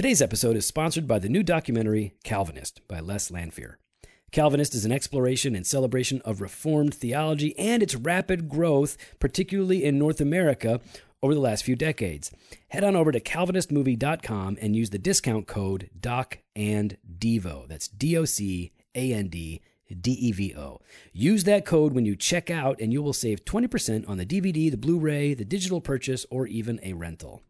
Today's episode is sponsored by the new documentary Calvinist by Les Lanphere. Calvinist is an exploration and celebration of Reformed theology and its rapid growth, particularly in North America, over the last few decades. Head on over to calvinistmovie.com and use the discount code DOC and DEVO. That's D O C A N D D E V O. Use that code when you check out, and you will save 20% on the DVD, the Blu ray, the digital purchase, or even a rental.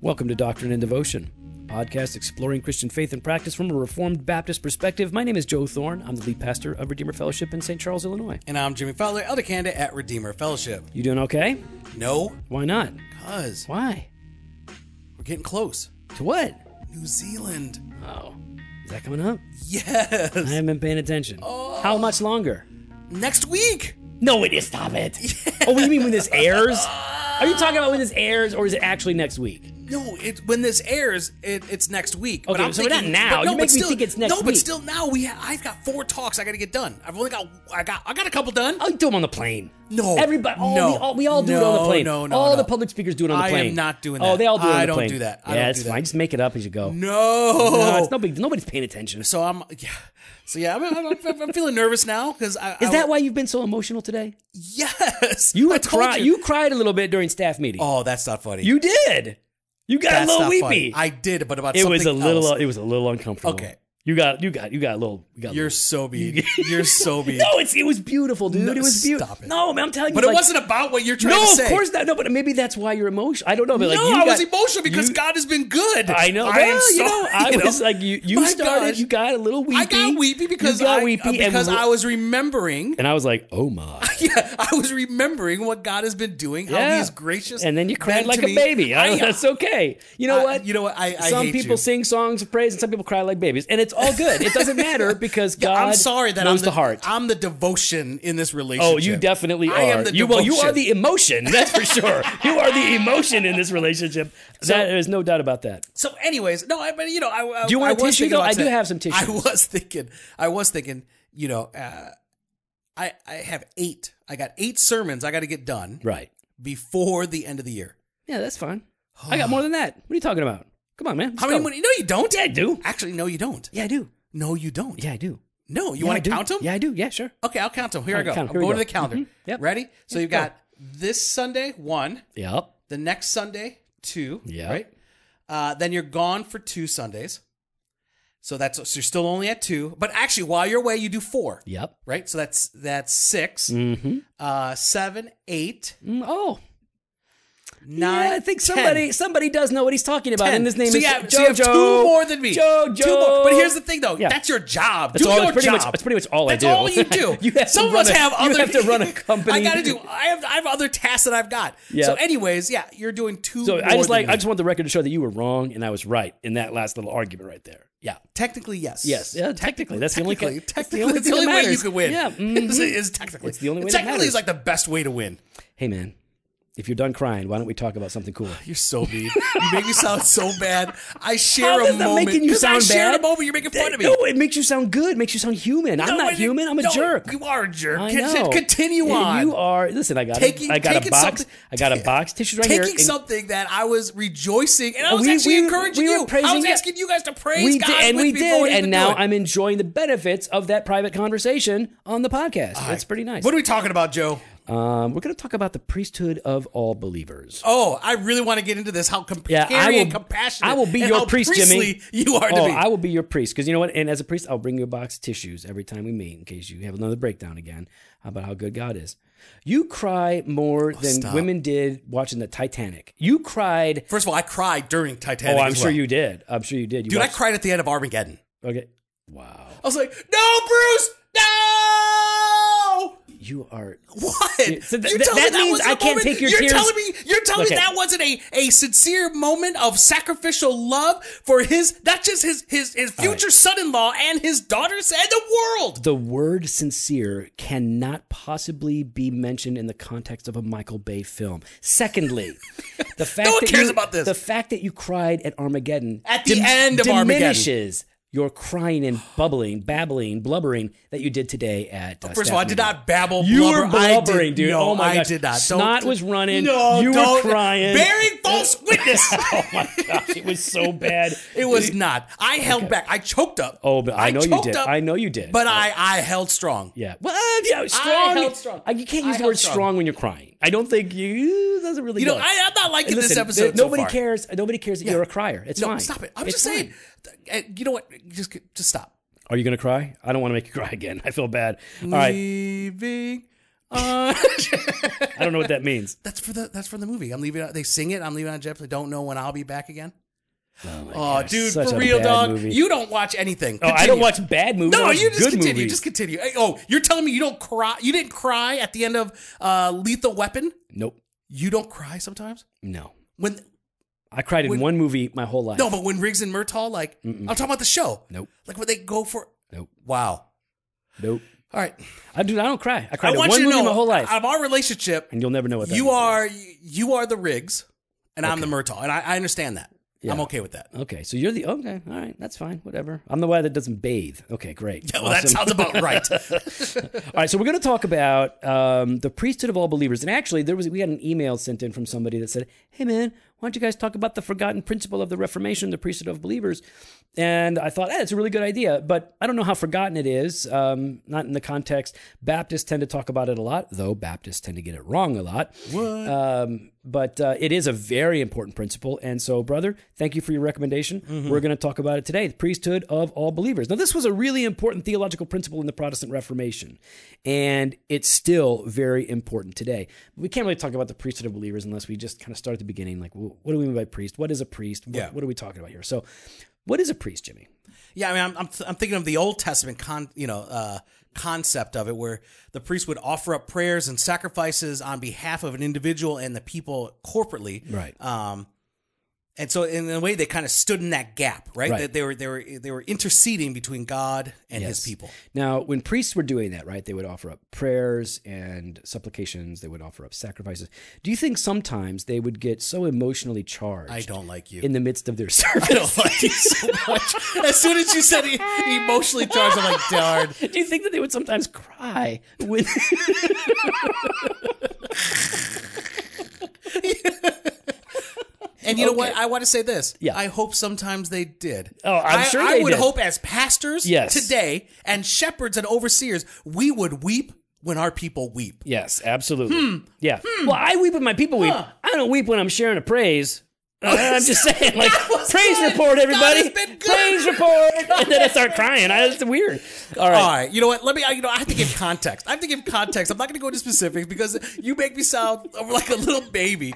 Welcome to Doctrine and Devotion, a podcast exploring Christian faith and practice from a Reformed Baptist perspective. My name is Joe Thorn. I'm the lead pastor of Redeemer Fellowship in St. Charles, Illinois. And I'm Jimmy Fowler, Elder Candidate at Redeemer Fellowship. You doing okay? No, Why not? cuz Why? we're getting close. To what? New Zealand. Oh, is that coming up? Yes. I haven't been paying attention. Oh. How much longer? Next week. No, it is. Stop it. Oh, you mean when this airs? Are you talking about when this airs, or is it actually next week? No, it when this airs, it, it's next week. but Okay, I'm so not now. but no, You but make me still- think it's next No, but still now we ha- I've got four talks I got to get done. I've only got I got I got a couple done. I'll do them on the plane. No. everybody. All, No. we, all, we all do it on the plane. no, no, all no. the public speakers do it on the plane. I am not doing Oh, that. they all do it on I the don't do that. I yeah, do fine. Just make it up as you go. no. No, it's nobody. Nobody's paying attention. So I'm yeah. So yeah, I'm, I'm, I'm feeling nervous now because I Is I- that why you've been so emotional today? Yes. You I were you. cried a little bit during staff meeting. Oh, that's not funny. You did. You got That's a little weepy. I did, but about it was a little. else. It was a little uncomfortable. Okay. You got. You got. You got a little. You got You're little- so mean. You're so mean. No, it's it was beautiful, dude. No, it was beautiful. stop it. No, man, I'm telling you. but it like- wasn't about what you're trying No, to say. No, of course not. No, but maybe that's why you're emotional. I don't know, but like no, you I was emotional because you- God has been good. I know. I well, am so, you know, I you was know, like you. You my started. gosh. You got a little weepy. I got weepy because got I weepy because I was remembering. and I was like, oh my. Yeah, I was remembering what God has been doing. How Yeah. He's gracious. And then you cried like a me. baby. I, that's okay. You know what? you know what? I- I some people sing songs of praise and some people cry like babies, and it's all good. It doesn't matter because God I'm sorry that knows I'm the, heart. I'm the devotion in this relationship. Oh, you definitely I are. am the you well, you are the emotion. That's for sure. you are the emotion in this relationship. there is no doubt about that. So, anyways, no, I but you know, I, I Do you want I a tissue, though? I do have some tissue. I was thinking, I was thinking, you know, uh, I I have eight. I got eight sermons I got to get done Right. before the end of the year. Yeah, that's fine. I got more than that. What are you talking about? Come on, man. Let's How many? go. money? No, you don't. Yeah, I do. Actually, no, you don't. Yeah, I do. No, you don't. Yeah, I do. No, you Yeah, I want do. to count them? Yeah, I do. Yeah, sure. Okay, I'll count them. Here I go. I'm Here we going go. to the calendar. Mhm. Yep. Ready? So you've go. got this Sunday one, Yep. the next Sunday two. Yeah. Right. Uh, then you're gone for two Sundays. So that's so you're still only at two. But actually, while you're away, you do four. Yep. Right. So that's that's 6 Mm-hmm. uh, seven, eight, Mm, oh, nine. yeah, I think 10. somebody somebody does know what he's talking about, 10. and his name so is have, Jojo. so you have two more than me. Two more. But here's the thing, though. Yeah. That's your job. That's do all. your pretty job. much. That's pretty much all That's I do. That's all you do. you have Some of us a, have you have to run a company. I got to do. I have. I have other tasks that I've got. Yeah. So, anyways, yeah, you're doing two. So more I just like. I just want the record to show that you were wrong and I was right in that last little argument right there. Yeah. technically yes. Yes. Yeah. Technically, that's the only. Technically, that's technically, the it's the only, only thing that way you can win. Yeah. is, mhm. is technically. It's the only way Technically, is like the best way to win. Hey man, if you're done crying, why don't we talk about something cool? You're so mean. you make me sound so bad. I share How a is that moment. making you 'cause I sound shared bad? a moment. You're making fun of me. No, it makes you sound good. It makes you sound human. I'm No, not it- human. I'm a no, jerk. You are a jerk. I Con- know. Continue on. You are. Listen, I got. Taking- a, I got a taking box. something- I got a box tissues right here. Taking and something that I was rejoicing, and I was we- actually we- encouraging we were you. I praising was asking you guys to praise we God did, and with we me did, and now. I'm enjoying the benefits of that private conversation on the podcast. It's pretty nice. What are we talking about, Joe? Um, we're going to talk about the priesthood of all believers. Oh, I really want to get into this. How comp- Yeah, I will- and compassionate. I will be your priest, Jimmy. You are to Oh. I will be your priest because you know what? And as a priest, I'll bring you a box of tissues every time we meet in case you have another breakdown again about how good God is. You cry more than Oh, stop. women did watching the Titanic. You cried. First of all, I cried during Titanic. Oh, I'm sure well. you did. I'm sure you did. You Dude, I cried at the end of Armageddon. Okay. Wow. I was like, "No, Bruce, no!" You are. What? So th- th- that me means wasn't I can't moment? take your you're tears- Telling me, you're telling Okay. me that wasn't a, a sincere moment of sacrificial love for his, not just his his his future son-in-law and his daughters and the world. The word sincere cannot possibly be mentioned in the context of a Michael Bay film. Secondly, the fact one that cares you, about this. The fact that you cried at Armageddon At the end of Armageddon. Your crying and bubbling, babbling, blubbering that you did today at. Uh, First of all, I did not babble. You blubber. were I blubbering, dude. No, oh my I gosh, did not. Snot Don't- was running. No, you were crying. Bearing false witness. oh my gosh, it was so bad. It was not. I held back. I choked up. Oh, but I know you did. up, I know you did. But I, I held strong. Yeah. Well, uh, yeah, strong. held strong. You can't I use the word strong. strong. when you're crying. I don't think you. Doesn't really. You know, go. I, I'm not liking And this listen, episode. th- nobody so cares. Nobody cares that you're a crier. It's No, fine. stop it. I'm It's just saying. fine. uh, You know what? Just, just stop. Are you gonna cry? I don't want to make you cry again. I feel bad. All right. Leaving. on- I don't know what that means. that's for the that's for the movie. I'm leaving. They sing it. I'm leaving on Jeff. I don't know when I'll be back again. Oh, Oh, dude, such for real, dog. movie. You don't watch anything. Oh, I don't watch bad movies. No, you just continue. movies. Just continue. Oh, you're telling me you don't cry? You didn't cry at the end of uh, Lethal Weapon? Nope. You don't cry sometimes No. when I cried in When- one movie my whole life. no, but when Riggs and Murtaugh, like I'm talking about the show. Nope. Like when they go for Nope. wow. Nope. All right, I do. I don't cry. I cried I in want one you to movie know my whole life, out of our relationship, and you'll never know what that you are you are the Riggs, and I'm the Murtaugh, and I, I understand that. I'm okay with that. Okay, so you're the okay. All right, that's fine. Whatever. I'm the guy that doesn't bathe. Okay, great. Well, that sounds about right. All right, so we're going to talk about um, the priesthood of all believers. And actually, there was we had an email sent in from somebody that said, "Hey, man, why don't you guys talk about the forgotten principle of the Reformation, the priesthood of believers?" And I thought, hey, it's a really good idea, but I don't know how forgotten it is. Um, not in the context. Baptists tend to talk about it a lot, though Baptists tend to get it wrong a lot. What? Um, but uh, it is a very important principle. And so, brother, thank you for your recommendation. We're going to talk about it today the priesthood of all believers. Now, this was a really important theological principle in the Protestant Reformation, and it's still very important today. We can't really talk about the priesthood of believers unless we just kind of start at the beginning. Like, what do we mean by priest? What is a priest? What, Yeah. what are we talking about here? So, what is a priest, Jimmy? Yeah, I mean, I'm, I'm, I'm thinking of the Old Testament con, you know, uh, concept of it, where the priest would offer up prayers and sacrifices on behalf of an individual and the people corporately. Right. Um, and so in a way, they kind of stood in that gap, right? Right. That they were they were they were interceding between God and His people. Now, when priests were doing that, right, they would offer up prayers and supplications. They would offer up sacrifices. Do you think sometimes they would get so emotionally charged? I don't like you. in the midst of their service. I don't like you so much. As soon as you said emotionally charged, I'm like, darn. Do you think that they would sometimes cry when? And you know Okay. what? I want to say this. Yeah. I hope sometimes they did. Oh, I'm I, sure I they would did. hope as pastors Yes. today and shepherds and overseers, we would weep when our people weep. yes, absolutely. Yeah. Well, I weep when my people weep. I don't weep when I'm sharing a praise. Uh, I'm just saying, like, was praise good. report, everybody. Has been good. Praise report, and then I start crying. I, it's weird. All right. All right, you know what? Let me. I- You know, I have to give context. I have to give context. I'm not going to go into specifics because you make me sound like a little baby.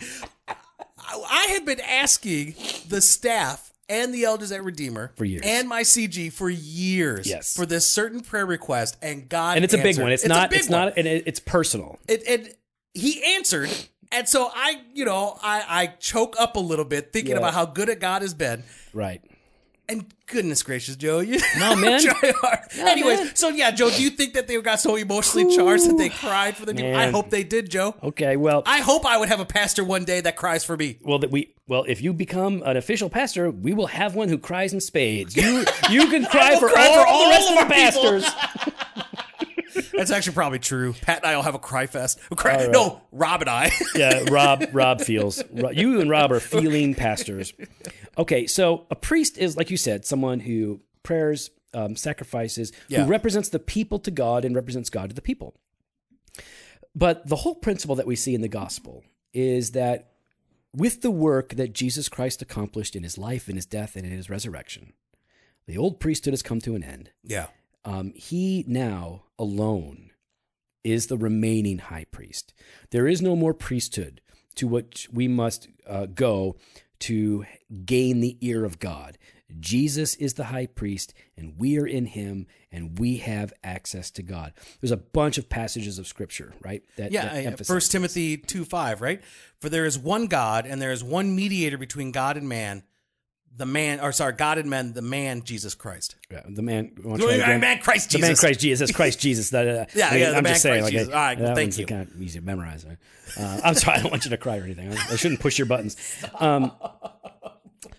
I, have been asking the staff and the elders at Redeemer For years. and my CG for years. Yes. for this certain prayer request, and God And it's a big one. It's, a not. It's one. not. And it, it's personal. It, and he answered, and so I, you know, I, I choke up a little bit thinking Yeah. about how good a God has been. Right. And goodness gracious, Joe, you No, man. try hard. Anyways, man. so yeah, Joe, do you think that they got so emotionally charged that they cried for the new? I hope they did, Joe. Okay. Well. I hope I would have a pastor one day that cries for me. Well, that we well, if you become an official pastor, we will have one who cries in spades. You you can cry for all, for all the rest of the our people. pastors. That's actually probably true. Pat and I will have a cry fest. Cry, right. No, Rob and I. yeah, Rob Rob feels you and Rob are feeling pastors. Okay, so a priest is like you said, someone who prayers, um, sacrifices, Yeah. who represents the people to God and represents God to the people. But the whole principle that we see in the gospel is that with the work that Jesus Christ accomplished in his life, in his death, and in his resurrection, the old priesthood has come to an end. yeah. Um, he now alone is the remaining high priest. There is no more priesthood to which we must uh, go to gain the ear of God. Jesus is the high priest, and we are in him, and we have access to God. There's a bunch of passages of scripture, right? That, Yeah, that emphasize First Timothy two five, right? For there is one God, and there is one mediator between God and man, the man, or sorry, God and men, the man Jesus Christ. Yeah, the man. The man, man Christ The Jesus. man Christ Jesus. That's Christ Jesus. That, uh, Yeah, I mean, yeah, the I'm man just saying. Christ Like, Jesus. All right, thank you. Kind of easy to memorize. right? Uh, I'm sorry. I don't want you to cry or anything. I, I shouldn't push your buttons. Um,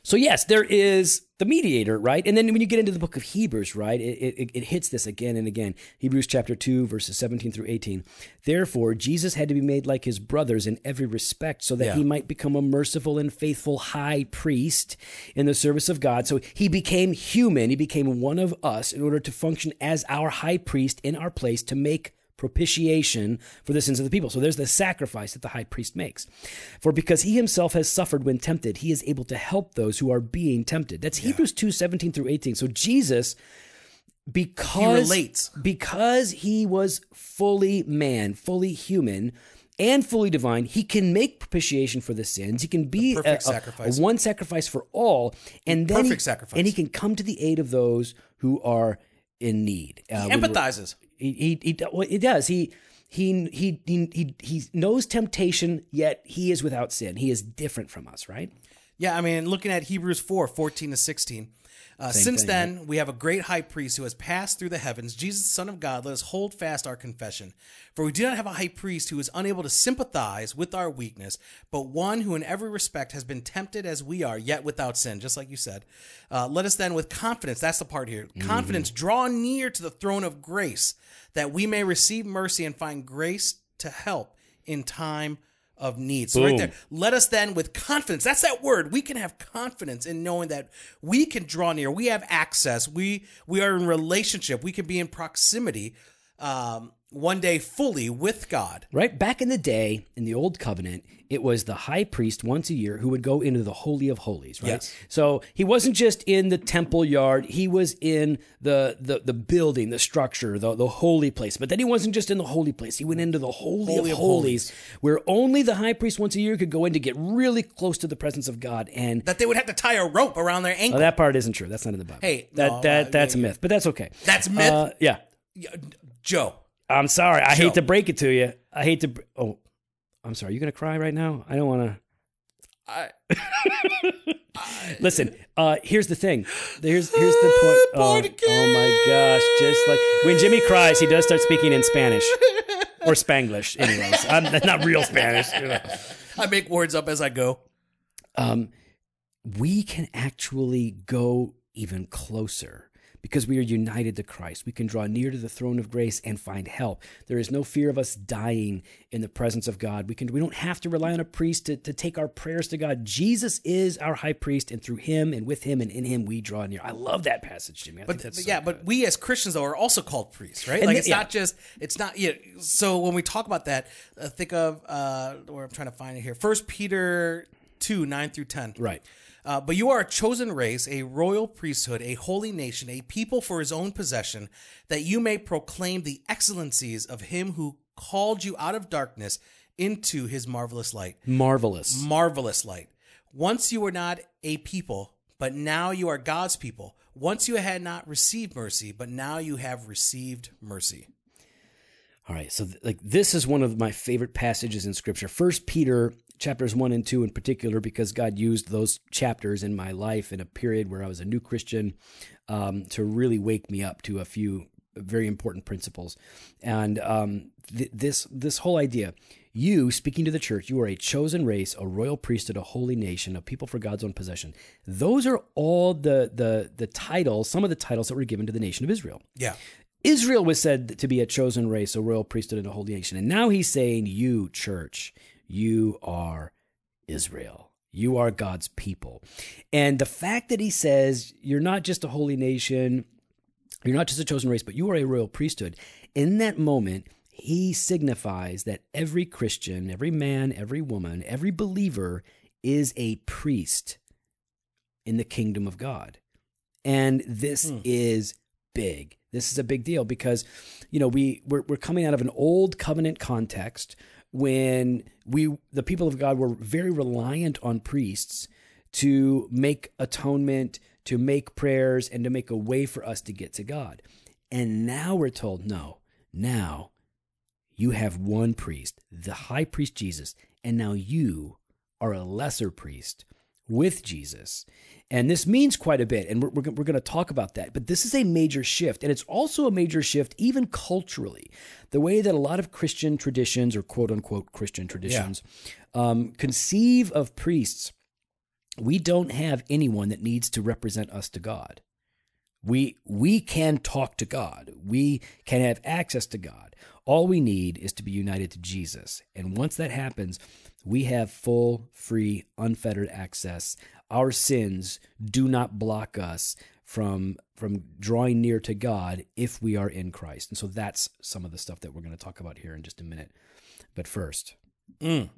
So yes, there is the mediator, right? And then when you get into the book of Hebrews, right, it, it, it hits this again and again. Hebrews chapter 2, verses 17 through 18. Therefore, Jesus had to be made like his brothers in every respect so that Yeah. he might become a merciful and faithful high priest in the service of God. So he became human. He became one of us in order to function as our high priest in our place to make propitiation for the sins of the people. So there's the sacrifice that the high priest makes. For because he himself has suffered when tempted, he is able to help those who are being tempted. That's Hebrews 2 17 through 18. So Jesus, because relates. because he was fully man, fully human, and fully divine, he can make propitiation for the sins. He can be a, a- a one sacrifice for all, and then Perfect he, sacrifice. and he can come to the aid of those who are in need. Uh, we're- Empathizes. He he he, does. He he he he he knows temptation, yet he is without sin. He is different from us, right? Yeah, I mean, looking at Hebrews 4 14 to 16. Uh, since thing, then, we have a great high priest who has passed through the heavens, Jesus, Son of God. Let us hold fast our confession. For we do not have a high priest who is unable to sympathize with our weakness, but one who in every respect has been tempted as we are, yet without sin, just like you said. Uh, let us then, with confidence, that's the part here, confidence, draw near to the throne of grace, that we may receive mercy and find grace to help in time of need. So right there, let us then with confidence. That's that word. We can have confidence in knowing that we can draw near. We have access. We we are in relationship. We can be in proximity um, one day fully with God. Right? Back in the day, in the old covenant, it was the high priest once a year who would go into the holy of holies, right? Yes. So he wasn't just in the temple yard, he was in the the, the building, the structure, the, the holy place. But then he wasn't just in the holy place, he went into the holy, Holy of, of holies, where only the high priest once a year could go in to get really close to the presence of God. And That they would have to tie a rope around their Oh, ankle. that part isn't true. That's not in the Bible. Hey, that no, that uh, that's yeah, a myth, but that's okay. That's myth? Uh, yeah, Yeah, Joe. I'm sorry. I Joe. hate to break it to you. I hate to. br- Oh, I'm sorry. You gonna cry right now? I don't want to. I, Listen. Uh, here's the thing. Here's here's the point. Oh, oh my gosh! Just like when Jimmy cries, he does start speaking in Spanish or Spanglish. Anyways, I'm not real Spanish. I make words up as I go. um, we can actually go even closer because we are united to Christ. We can draw near to the throne of grace and find help. There is no fear of us dying in the presence of God. We can we don't have to rely on a priest to, to take our prayers to God. Jesus is our high priest, and through him and with him and in him we draw near. I love that passage, Jimmy. I But, think that's but so yeah, good. but we as Christians though are also called priests, right? And like it's yeah. not just it's not yeah. So when we talk about that, uh, think of uh, where I'm trying to find it here. First Peter two nine through ten. right. Uh, but you are a chosen race, a royal priesthood, a holy nation, a people for his own possession, that you may proclaim the excellencies of him who called you out of darkness into his marvelous light. Marvelous. Marvelous light. Once you were not a people, but now you are God's people. Once you had not received mercy, but now you have received mercy. All right, so th- like this is one of my favorite passages in Scripture. First Peter chapters one and two in particular, because God used those chapters in my life in a period where I was a new Christian um, to really wake me up to a few very important principles. And um, th- this this whole idea, you speaking to the church, you are a chosen race, a royal priesthood, a holy nation, a people for God's own possession. Those are all the the the titles, some of the titles that were given to the nation of Israel. Yeah. Israel was said to be a chosen race, a royal priesthood, and a holy nation. And now he's saying, You, church, you are Israel. You are God's people. And the fact that he says, You're not just a holy nation, you're not just a chosen race, but you are a royal priesthood. In that moment, he signifies that every Christian, every man, every woman, every believer is a priest in the kingdom of God. And this hmm. is big. This is a big deal because, you know, we we're, we're coming out of an old covenant context when we the people of God were very reliant on priests to make atonement, to make prayers, and to make a way for us to get to God. And now we're told, no, now you have one priest, the high priest Jesus, and now you are a lesser priest with Jesus. And this means quite a bit, and we're, we're, we're going to talk about that. But this is a major shift, and it's also a major shift, even culturally. The way that a lot of Christian traditions, or quote unquote Christian traditions, um, conceive of priests we don't have anyone that needs to represent us to God. We we can talk to God. We can have access to God. All we need is to be united to Jesus. And once that happens, we have full, free, unfettered access. Our sins do not block us from from drawing near to God if we are in Christ. And so that's some of the stuff that we're going to talk about here in just a minute. But first, Mm.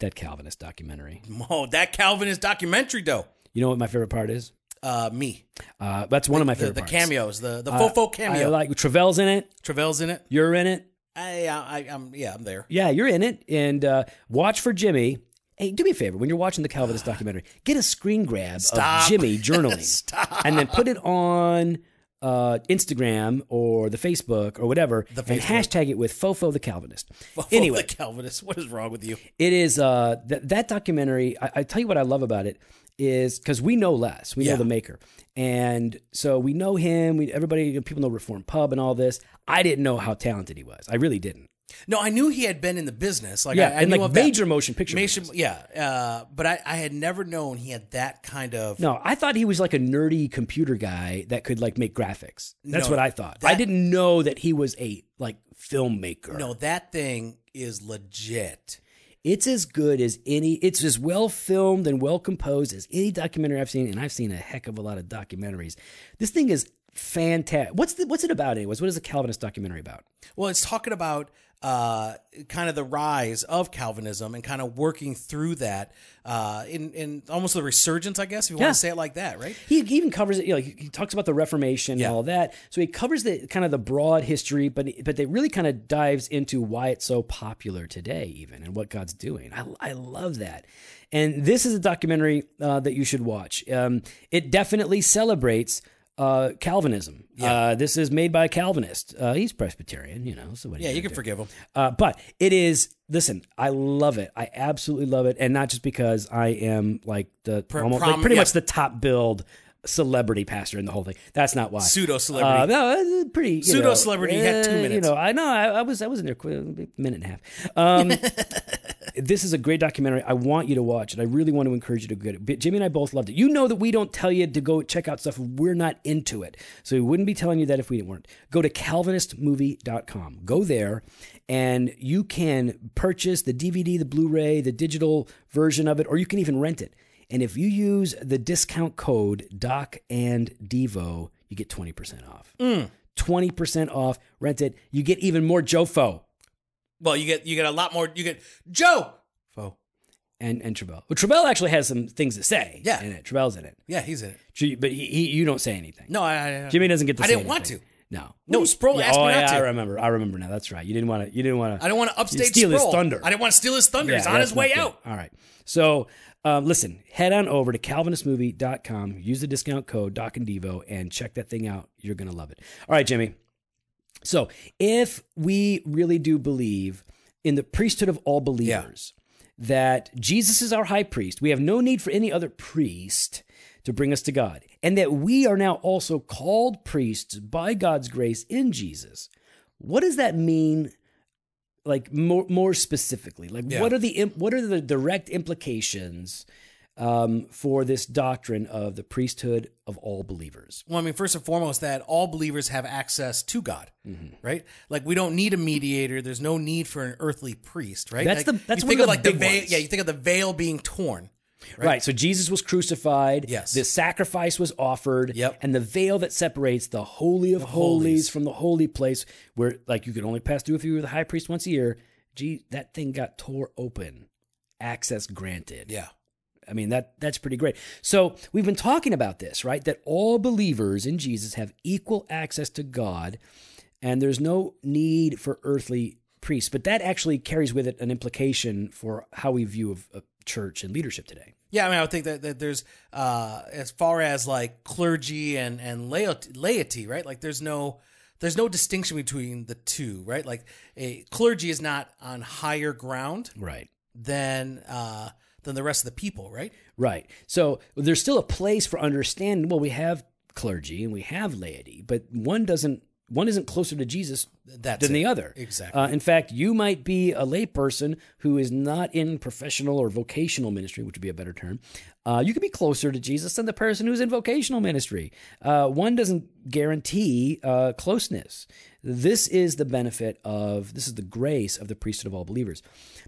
that Calvinist documentary. Oh, that Calvinist documentary, though. You know what my favorite part is? Uh, me. Uh, that's one of my The, favorite the parts. cameos, the the Uh, fofo I cameo. like Travell's in it. Travell's in it. You're in it. I, I, I'm yeah, I'm there. Yeah, you're in it. And uh, watch for Jimmy. Hey, do me a favor when you're watching the Calvinist documentary, get a screen grab Stop. of Jimmy journaling, Stop. and then put it on uh, Instagram or the Facebook or whatever, The and Facebook. hashtag it with Fofo the Calvinist. Fofo anyway, the Calvinist. What is wrong with you? it is uh, that that documentary. I, I tell you what I love about it is because we know Les, we Yeah. know the maker, and so we know him. We everybody people know Reform Pub and all this. I didn't know how talented he was. I really didn't. No, I knew he had been in the business. Like yeah, I, I and like of that. major motion picture. Major, yeah, uh, but I, I had never known he had that kind of. No, I thought he was like a nerdy computer guy that could like make graphics. That's No, what I thought. that- I didn't know that he was a like filmmaker. No, that thing is legit. It's as good as any. It's as well filmed and well composed as any documentary I've seen, and I've seen a heck of a lot of documentaries. This thing is fantastic. What's the, what's it about, anyways? What is the Calvinist documentary about? Well, it's talking about uh, kind of the rise of Calvinism and kind of working through that uh, in in almost the resurgence, I guess, if you Yeah. want to say it like that, right? He even covers it. You know, he he talks about the Reformation Yeah. and all that. So he covers the kind of the broad history, but but they really kind of dives into why it's so popular today, even and what God's doing. I I love that. And this is a documentary uh, that you should watch. Um, it definitely celebrates uh, Calvinism. Uh, this is made by a Calvinist. Uh, he's Presbyterian, you know. So what Yeah, you can do? forgive him. Uh, but it is. Listen, I love it. I absolutely love it, and not just because I am like the almost, like pretty yeah. much the top build celebrity pastor in the whole thing. That's not why. Pseudo celebrity. Uh, no, pretty Pseudo know, celebrity, you had two uh, You know, I know. I, I was. I was in there a minute and a half. Um, this is a great documentary. I want you to watch it. I really want to encourage you to get it. Jimmy and I both loved it. You know that we don't tell you to go check out stuff we're not into it. So we wouldn't be telling you that if we weren't. Go to calvinistmovie.com. Go there and you can purchase the DVD, the Blu-ray, the digital version of it, or you can even rent it. And if you use the discount code Doc and Devo, you get 20% off. Mm. 20% off. Rent it. You get even more Jofo. Well, you get you get a lot more. You get Joe. Fo. and and Travell. Well, Travell actually has some things to say. Yeah. in it. Travell's in it, Yeah, he's in it. But he, he you don't say anything. No, I, I Jimmy doesn't get to. I say didn't want anything. No, No, Sproul asked oh, me not yeah, I remember. I remember now. That's right. You didn't want to. You didn't want to. I don't want to upstage steal his Sproul. thunder. I didn't want to steal his thunder. He's on his way out. All right. So um, listen, head on over to calvinistmovie.com, use the discount code Doc and Devo, and check that thing out. You're going to love it. All right, Jimmy. So if we really do believe in the priesthood of all believers, that Jesus is our high priest, we have no need for any other priest to bring us to God, and that we are now also called priests by God's grace in Jesus. What does that mean like more more specifically like Yeah. what are the what are the direct implications um, for this doctrine of the priesthood of all believers Well, I mean, first and foremost, that all believers have access to God, Mm-hmm. right? Like we don't need a mediator. There's no need for an earthly priest, right? That's Like, the- that's you one think of the like the veil. ones. Yeah, you think of the veil being torn. right. so jesus was crucified Yes. the sacrifice was offered Yep. and the veil that separates the holy of holies, holies. from the holy place where like you could only pass through if you were the high priest once a year gee that thing got tore open access granted Yeah, I mean that that's pretty great. So we've been talking about this, right? That all believers in Jesus have equal access to God, and there's no need for earthly priests. But that actually carries with it an implication for how we view of, of church and leadership today. yeah. I mean, I would think that, that there's uh, as far as like clergy and and laity, laity, right? Like there's no there's no distinction between the two, right? Like a clergy is not on higher ground Right. than uh, than the rest of the people, right? Right. So there's still a place for understanding. Well, we have clergy and we have laity, but one doesn't one isn't closer to Jesus That's than it. the other. Exactly. Uh, in fact, you might be a layperson who is not in professional or vocational ministry, which would be a better term. Uh, you could be closer to Jesus than the person who's in vocational ministry. Uh, one doesn't guarantee uh, closeness. This is the benefit of, this is the grace of the priesthood of all believers.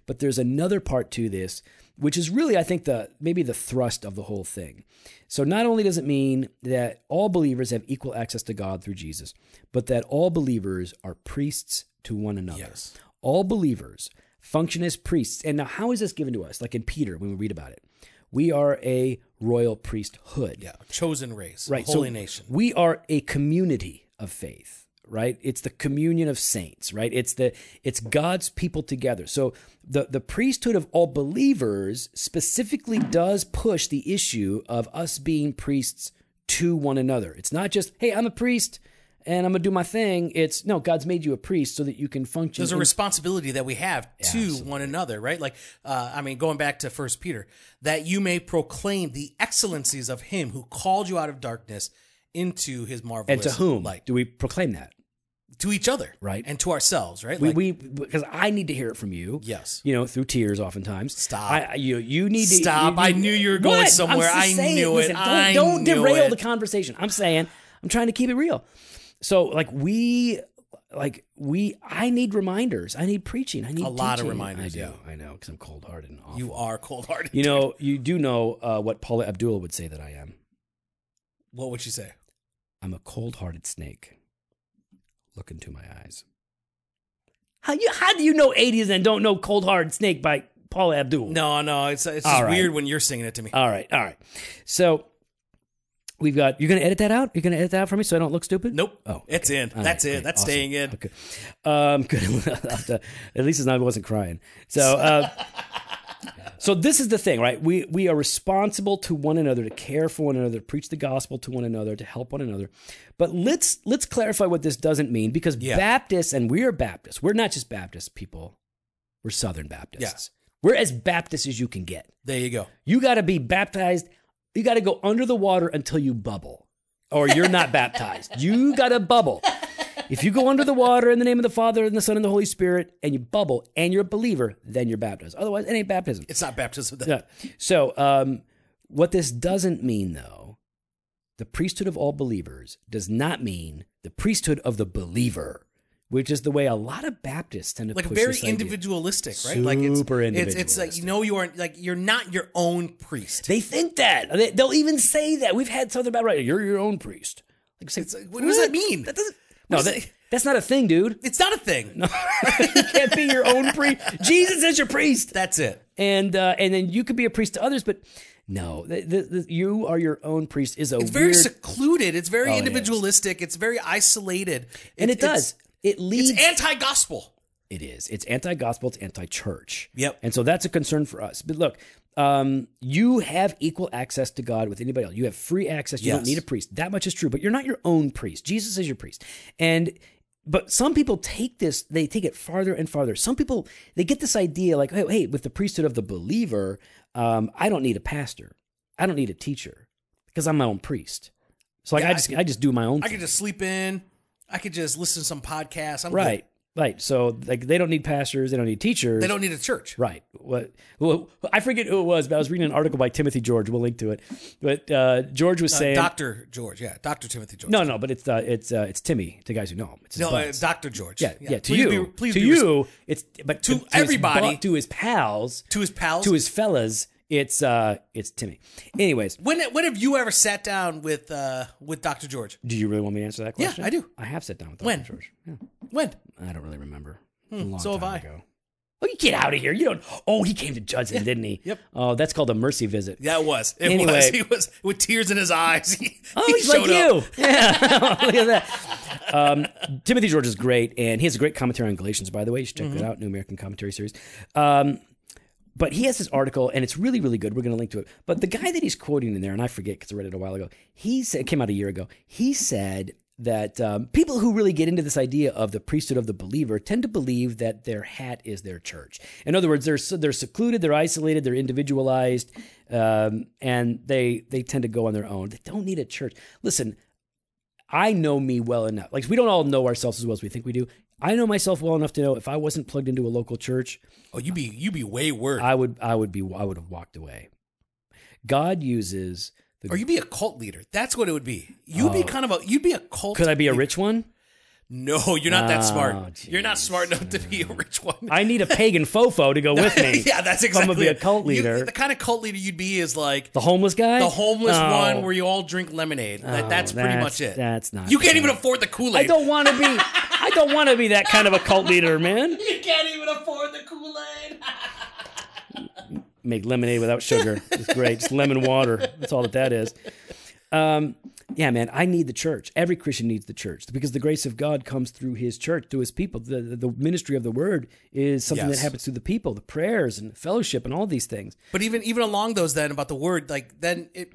But there's another part to this, which is really, I think, the maybe the thrust of the whole thing. So not only does it mean that all believers have equal access to God through Jesus, but that all believers are priests to one another. Yes. All believers function as priests. And now, how is this given to us? Like in Peter, when we read about it, we are a royal priesthood. Yeah, chosen race, Right. holy so nation. We are a community of faith, right? It's the communion of saints, right? It's the it's God's people together. So the the priesthood of all believers specifically does push the issue of us being priests to one another. It's not just, hey, I'm a priest and I'm gonna do my thing. It's no, God's made you a priest so that you can function. There's a in- responsibility that we have to one another, right? Like, uh, I mean, going back to First Peter, that you may proclaim the excellencies of Him who called you out of darkness into His marvelous and to whom light. do we proclaim that? To each other, Right. and to ourselves, right? We, Like, we because I need to hear it from you. Yes. you know through tears oftentimes. Stop. I, you you need to Stop. I knew you were going What? somewhere. I'm saying, knew it. Don't, I don't knew derail it. the conversation. I'm saying I'm trying to keep it real. So like we like we I need reminders. I need preaching. I need A lot of reminders, I do. yeah. I know because I'm cold hearted and awful. you are cold hearted. You know you do know uh, what Paula Abdul would say that I am. what would you say? I'm a cold hearted snake. Look into my eyes. How you how do you know 80s and don't know Cold Hearted Snake by Paula Abdul? No, no, it's it's just right. weird when you're singing it to me. All right, all right. So we've got. You're gonna edit that out. You're gonna edit that out for me so I don't look stupid. nope. Oh, it's in. All That's right, it. great. That's Awesome. staying in. Okay. Um, good. I'll have to- At least it's not. I wasn't crying. So. Uh, So this is the thing, right? We we are responsible to one another to care for one another, to preach the gospel to one another, to help one another. But let's let's clarify what this doesn't mean because Yeah. Baptists and we are Baptists. We're not just Baptist people. We're Southern Baptists. Yes. We're as Baptist as you can get. There you go. You got to be baptized. You got to go under the water until you bubble, or you're not baptized. You got to bubble. If you go under the water in the name of the Father and the Son and the Holy Spirit, and you bubble, and you're a believer, then you're baptized. Otherwise, it ain't baptism. It's not baptism. Yeah. So, um, what this doesn't mean, though, the priesthood of all believers does not mean the priesthood of the believer, which is the way a lot of Baptists tend to like push very individualistic, right? like it's Super It's, it's like you know you aren't like you're not your own priest. They think that. They, they'll even say that. We've had Southern Baptist, right? You're your own priest. Like, say, like, what does that mean? That doesn't. No, that, that's not a thing, dude. It's not a thing. No, you can't be your own priest. Jesus is your priest, That's it. and uh, and then you could be a priest to others, but no, the, the, the, you are your own priest. Is a It's very weird, secluded. It's very Oh, it is. individualistic. It's very isolated. and it does. It leads. It's anti-gospel. It is. It's anti-gospel. It's anti-church. Yep. And so that's a concern for us. But look, um, you have equal access to God with anybody else. You have free access. You don't need a priest. That much is true. But you're not your own priest. Jesus is your priest. And but some people take this. They take it farther and farther. Some people they get this idea like, hey, hey with the priesthood of the believer, um, I don't need a pastor. I don't need a teacher because I'm my own priest. So like Yeah, I I just could- I, just do my own. I thing. could just sleep in. I could just listen to some podcasts. I'm good. Right. So like they don't need pastors. They don't need teachers. They don't need a church. Right. What? Well, I forget who it was, but I was reading an article by Timothy George. We'll link to it. But uh, George was saying, Doctor George. Yeah, Doctor Timothy George. no, no, but it's uh, it's uh, it's Timmy. To guys who know him, it's no, uh. Doctor George. yeah, yeah, To Please you, be, please to be res- you, it's but To his everybody. bu- to his pals, to his pals. to his fellas, it's uh, it's Timmy. Anyways, when when have you ever sat down with uh with Doctor George? do you really want me to answer that Yeah, question? I do. I have sat down with Dr. When? George. Yeah. When? I don't really remember. A long Hmm, so have time I. Ago. Oh, you get out of here! You don't. Oh, he came to Judson, didn't he? Yep. Oh, that's called a mercy visit. Yeah, it was. It Anyway. was. He was with tears in his eyes. He, Oh, he he's like showed you. Yeah, look at that. Um, Timothy George is great, and he has a great commentary on Galatians. By the way, you should check Mm-hmm. that out. New American Commentary Series. Um, but he has this article, and it's really, really good. We're going to link to it. But the guy that he's quoting in there, and I forget because I read it a while ago. He said, came out a year ago. He said that um, people who really get into this idea of the priesthood of the believer tend to believe that their hat is their church. In other words, they're they're secluded, they're isolated, they're individualized, um, and they they tend to go on their own. They don't need a church. Listen, I know me well enough. Like we don't all know ourselves as well as we think we do. I know myself well enough to know if I wasn't plugged into a local church, Oh, you'd be you'd be way worse. I would I would be I would have walked away. God uses the or you'd be a cult leader. That's what it would be. You'd be oh. kind of a you'd be a cult. Could I be a rich one? No, you're not that Oh, smart. You're not smart enough to be a rich one. I need a pagan fofo to go with me. yeah, that's exactly. I'm gonna be a cult You- leader. the kind of cult leader you'd be is like the homeless guy? the homeless Oh. one where you all drink lemonade. That- Oh, that's pretty much it. that's not You can't even afford the Kool Aid. I don't want to be don't want to be that kind of a cult leader, man. You can't even afford the Kool Aid. Make lemonade without sugar. It's great. Just lemon water. That's all that that is. Um, yeah, man, I need the church. Every Christian needs the church because the grace of God comes through his church, through his people. The, the, the ministry of the word is something Yes. that happens through the people, the prayers and fellowship and all these things. But even even along those then about the word, like then it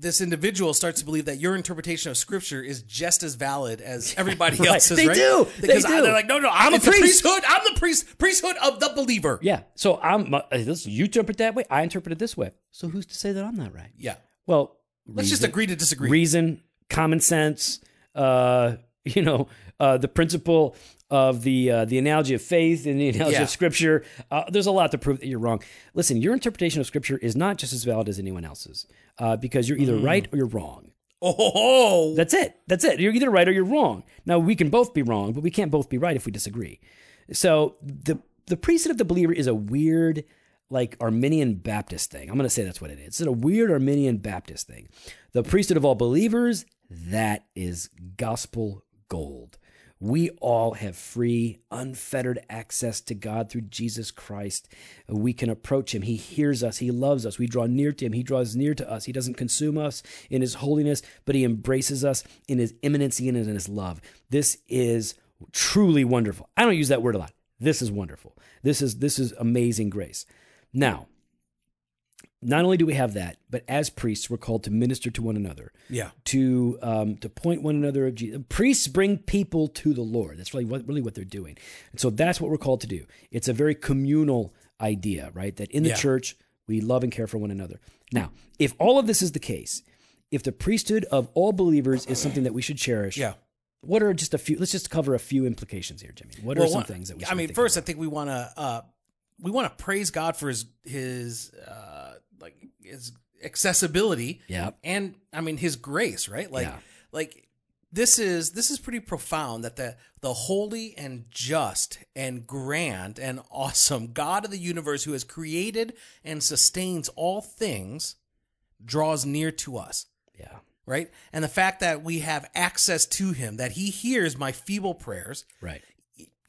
this individual starts to believe that your interpretation of scripture is just as valid as everybody Right. else's. They right? do. They Because do. they're like, no, no, I'm It's a priest. priesthood. I'm the priest priesthood of the believer. Yeah. So I'm, uh, this, you interpret that way. I interpret it this way. So who's to say that I'm not right? Yeah. Well, Let's just agree to disagree. reason, common sense, uh, you know, uh, the principle of the uh, the analogy of faith and the analogy Yeah. of scripture. Uh, there's a lot to prove that you're wrong. Listen, your interpretation of scripture is not just as valid as anyone else's uh, because you're either right or you're wrong. oh, That's it. That's it. You're either right or you're wrong. Now we can both be wrong, but we can't both be right if we disagree. So the the priesthood of the believer is a weird, like Arminian Baptist thing. I'm going to say that's what it is. It's a weird Arminian Baptist thing. The priesthood of all believers, that is gospel gold. We all have free, unfettered access to God through Jesus Christ. We can approach Him. He hears us. He loves us. We draw near to Him. He draws near to us. He doesn't consume us in His holiness, but He embraces us in His immanency and in His love. This is truly wonderful. I don't use that word a lot. This is wonderful. This is this is amazing grace. Now, not only do we have that, but as priests, we're called to minister to one another yeah. to um, to point one another of Jesus. Priests bring people to the Lord. That's really what really what they're doing, and so that's what we're called to do. It's a very communal idea, right? That in the Yeah. church we love and care for one another. Now, if all of this is the case, if the priesthood of all believers is something that we should cherish, Yeah. What are just a few? Let's just cover a few implications here, Jimmy. What are some one- things that we? I mean, first, about? I think we want to uh, we want to praise God for his his uh, like his accessibility. Yeah. and I mean his grace, right? Like Yeah. like this is this is pretty profound that the the holy and just and grand and awesome God of the universe who has created and sustains all things draws near to us yeah, right? And the fact that we have access to him, that he hears my feeble prayers, right.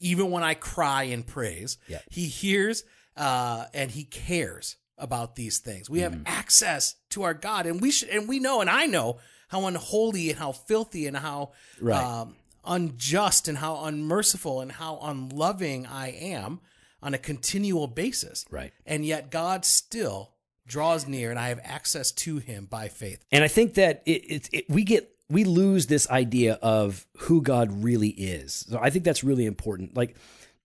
Even when I cry in praise. Yeah. He hears uh, and he cares about these things. We have access to our God, and we should, and we know, and I know how unholy and how filthy and how Right. um, unjust and how unmerciful and how unloving I am on a continual basis. Right. And yet God still draws near, and I have access to Him by faith. And I think that it, it, it, we get we lose this idea of who God really is. So I think that's really important. Like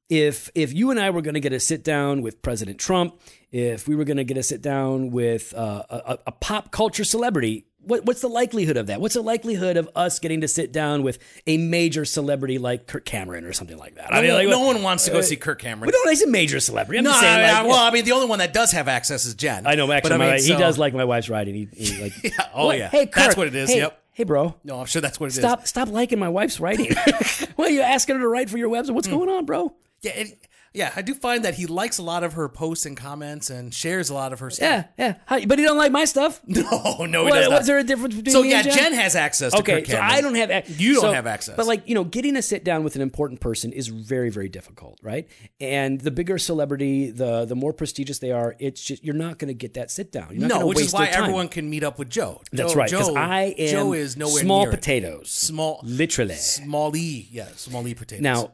if if you and I were going to get a sit down with President Trump, if we were going to get a sit down with uh, a, a pop culture celebrity, what, what's the likelihood of that? What's the likelihood of us getting to sit down with a major celebrity like Kirk Cameron or something like that? I mean, like, no one wants to go see Kirk We Cameron. don't. He's a major celebrity. I'm No, saying. I- I- like, well, I mean, the only one that does have access is Jen. I know. Actually, But, I mean, my- so- he does like my wife's riding. He, he like, oh, What? yeah. Hey, Kirk, That's what it is, Hey, yep. Hey, bro. No, I'm sure that's what it is. Stop! Stop liking my wife's writing. well, you asking her to write for your website? What's hmm. going on, bro? Yeah, it, yeah. I do find that he likes a lot of her posts and comments and shares a lot of her stuff. Yeah, yeah. Hi, but he don't like my stuff. No, no, he What- does not. was there a difference between so me yeah, and Jen? has access to Okay, Kirk so Cameron. I don't have. Ac- You don't so- have access. But like you know, getting a sit down with an important person is very, very difficult, right? And the bigger celebrity, the the more prestigious they are, it's just you're not going to get that sit down. You're not no, gonna which waste is why their time. everyone can meet up with Joe. That's Joe- right. Because Joe, I am Joe is nowhere small near it. potatoes, Small, literally. small e, yeah, small e potatoes. Now,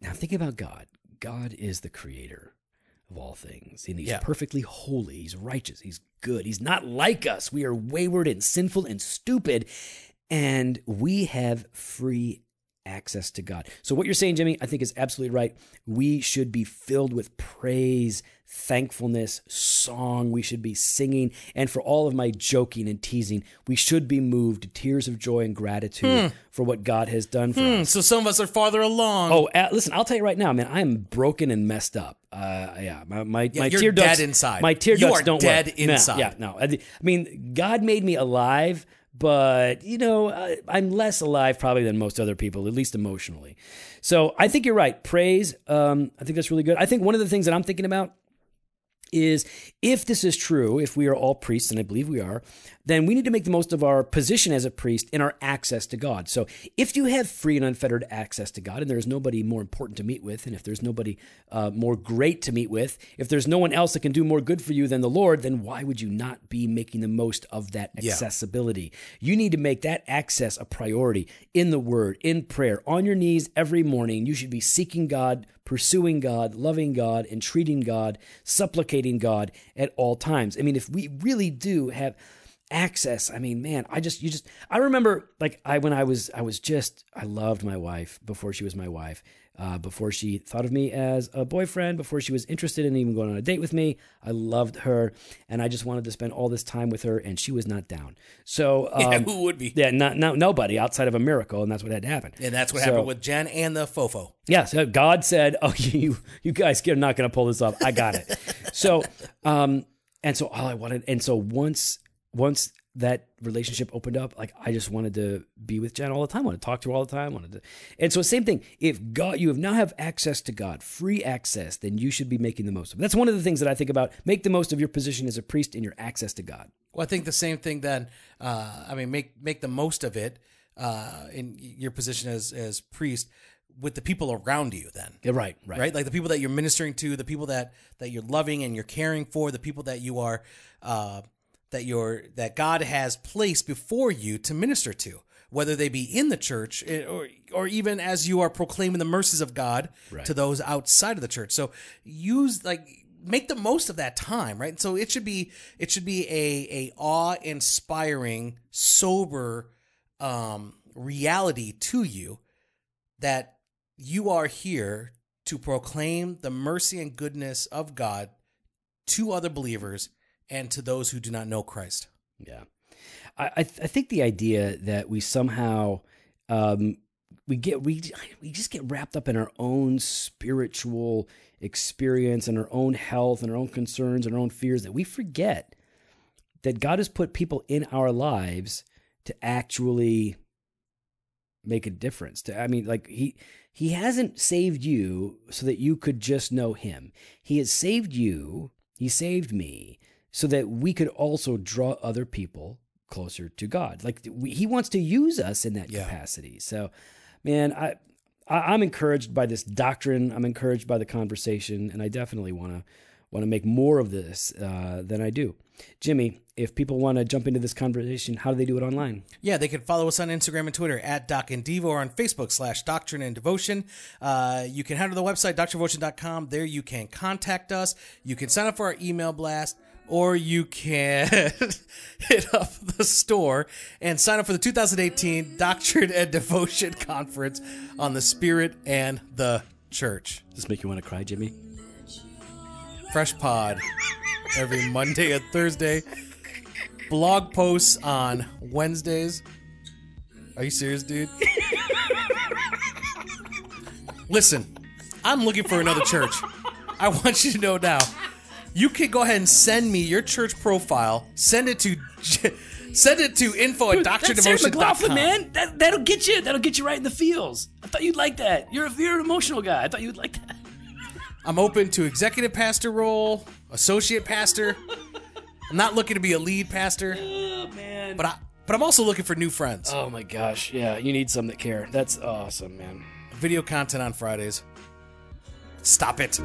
now think about God. God is the creator of all things, and He's Yeah. perfectly holy. He's righteous. He's good. He's not like us. We are wayward and sinful and stupid, and we have free access to God. So, what you're saying, Jimmy, I think is absolutely right. We should be filled with praise, thankfulness, song. We should be singing. And for all of my joking and teasing, we should be moved to tears of joy and gratitude for what God has done for us. So some of us are farther along. Oh, uh, listen, I'll tell you right now, man, I am broken and messed up. Uh, yeah, my, my, my you're tear ducts, dead inside. My tear You ducts are don't dead work. No, inside. yeah, no. I mean, God made me alive, but you know, I'm less alive probably than most other people, at least emotionally. So I think you're right. Praise. Um, I think that's really good. I think one of the things that I'm thinking about is if this is true, if we are all priests, and I believe we are, then we need to make the most of our position as a priest and our access to God. So if you have free and unfettered access to God, and there's nobody more important to meet with, and if there's nobody uh, more great to meet with, if there's no one else that can do more good for you than the Lord, then why would you not be making the most of that accessibility? You need to make that access a priority in the Word, in prayer, on your knees every morning. You should be seeking God, pursuing God, loving God, entreating God, supplicating God at all times. I mean, if we really do have access i mean man i just you just i remember like i when i was i was just i loved my wife before she was my wife uh, before she thought of me as a boyfriend before she was interested in even going on a date with me i loved her and i just wanted to spend all this time with her and she was not down so um, Yeah, who would be? yeah not, not nobody outside of a miracle and that's what had to happen And that's what So- happened with Jen and the fofo. yeah, so God said, "Oh, you you guys are not going to pull this off. I got it." so, um, and so all I wanted, and so once once that relationship opened up, like I just wanted to be with Jen all the time. I wanted to talk to her all the time. Wanted to, and so same thing. If God, you have now have access to God, free access, then you should be making the most of. it. That's one of the things that I think about. Make the most of your position as a priest and your access to God. Well, I think the same thing. Then, uh, I mean, make make the most of it uh, in your position as as priest with the people around you. Then, Yeah, right, right, right? Like the people that you're ministering to, the people that that you're loving and you're caring for, the people that you are uh, that you're that God has placed before you to minister to, whether they be in the church eh, or or even as you are proclaiming the mercies of God Right. to those outside of the church. So use like make the most of that time, right? So it should be it should be a a awe inspiring, sober um, reality to you that you are here to proclaim the mercy and goodness of God to other believers and to those who do not know Christ. Yeah, I I, th- I think the idea that we somehow um, we get we we just get wrapped up in our own spiritual experience and our own health and our own concerns and our own fears that we forget that God has put people in our lives to actually make a difference. To I mean, like he he hasn't saved you so that you could just know him. He has saved you. He saved me so that we could also draw other people closer to God. Like we, he wants to use us in that Yeah. capacity. So, man, I, I I'm encouraged by this doctrine. I'm encouraged by the conversation, and I definitely want to want to make more of this uh, than I do. Jimmy, if people want to jump into this conversation, how do they do it online? Yeah, they can follow us on Instagram and Twitter at Doc and Devo or on Facebook slash Doctrine and Devotion. Uh, you can head to the website, doctrinedevotion.com. There you can contact us. You can sign up for our email blast. Or you can hit up the store and sign up for the 2018 Doctrine and Devotion Conference on the Spirit and the Church. Does this make you want to cry, Jimmy? Fresh Pod every Monday and Thursday. Blog posts on Wednesdays. Are you serious, dude? Listen, I'm looking for another church. I want you to know now. You can go ahead and send me your church profile. Send it to send it to info at That's Sarah McLachlan, doctrinedevotion.com. man. That that'll get you. That'll get you right in the feels. I thought you'd like that. You're a, you're an emotional guy. I thought you'd like that. I'm open to executive pastor role, associate pastor. I'm not looking to be a lead pastor, Oh man. but I but I'm also looking for new friends. oh my gosh, yeah. You need some that care. That's awesome, man. Video content on Fridays. Stop it.